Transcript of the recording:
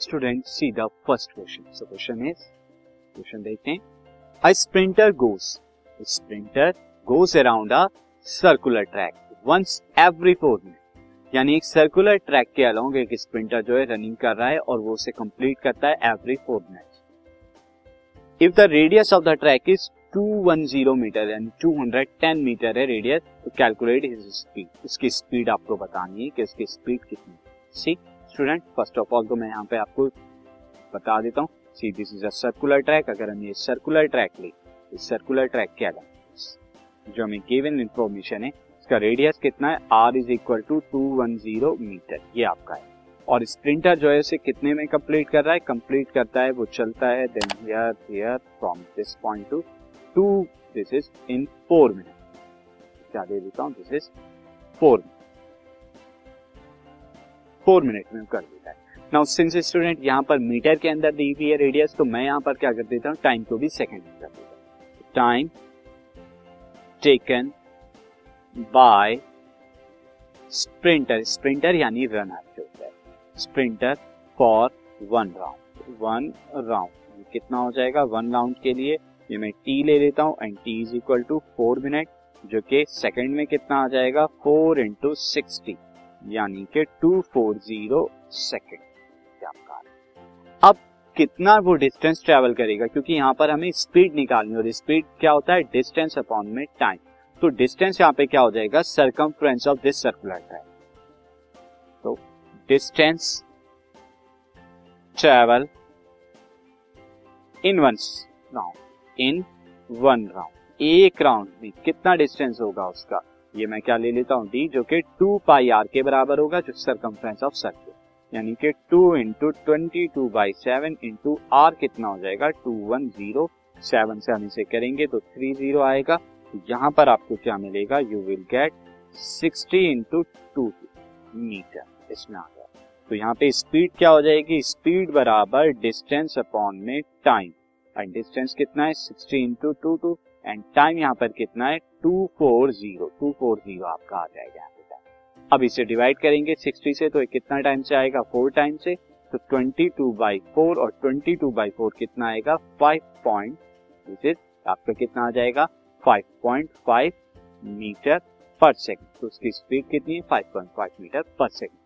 Student see the first question so question is question देखते हैं. A sprinter goes sprinter goes around a circular track once every four minute यानी एक circular track के along एक sprinter जो है running कर रहा है और वो उसे कंप्लीट करता है every four minute if the radius of the track is 210 metre यानी 210 मीटर है रेडियस तो कैलकुलेट हिज स्पीड इसकी स्पीड आपको बतानी है कि इसकी स्पीड कितनी see student, first of all तो मैं यहाँ पे आपको बता देता हूँ see this is a circular track अगर हम ये सर्कुलर ट्रैक ले तो सर्कुलर ट्रैक क्या है जो हमें गिवन इंफॉर्मेशन है, इसका रेडियस कितना है? R is equal to two one zero metre ये आपका है। और स्प्रिंटर जो है उसे कितने में कंप्लीट कर रहा है? कंप्लीट करता है, वो चलता है then here here from this point to to this is in four minute क्या दे देता हूँ? This is four four minute में कर देता है। नाउ सिंस स्टूडेंट यहाँ पर मीटर के अंदर दी हुई है रेडियस तो मैं यहाँ पर क्या कर देता हूँ? टाइम को भी सेकंड में कर देता हूँ। Time taken by sprinter sprinter यानी रनर जो होता है। Sprinter for one round one round कितना हो जाएगा? वन राउंड के लिए ये मैं टी ले लेता हूँ and T is equal to four minute जो कि सेकंड में कितना आ जाएगा? फोर इंटू सिक्सटी यानी कि टू फोर ज़ीरो सेकेंड अब कितना वो डिस्टेंस ट्रेवल करेगा? क्योंकि यहाँ पर हमें स्पीड निकालनी और स्पीड क्या होता है? डिस्टेंस अपॉन में टाइम तो डिस्टेंस यहाँ पे क्या हो जाएगा? Circumference of this circular time तो distance travel in one round in one round एक राउंड में कितना डिस्टेंस होगा उसका? ये मैं क्या ले लेता हूँ? डी जो कि टू पाई आर के बराबर होगा, जो सरकमफ्रेंस ऑफ़ सर्कुलर यानी कि two into twenty, two by seven into R कितना हो जाएगा? टू वन ज़ीरो सेवन से हम इसे करेंगे तो थ्री ज़ीरो आएगा। तो यहाँ पर आपको क्या मिलेगा? You will get sixty into two metre इसमें आ गया। तो यहाँ पे स्पीड क्या हो जाएगी? स्पीड बराबर डिस्टेंस अपॉन में टाइम एंड डिस्टेंस कितना है? Sixty into two two and time यहाँ पर कितना है? Two four zero two four zero आपका आ जाएगा यहाँ पे टाइम अब इसे डिवाइड करेंगे 60 से तो कितना टाइम से आएगा? फोर टाइम से तो 22 टू बाई फोर और 22 टू बाई फोर कितना आएगा? फाइव पॉइंट इज़ आपका कितना आ जाएगा? 5.5 मीटर पर सेकेंड तो उसकी स्पीड कितनी है? 5.5 मीटर पर second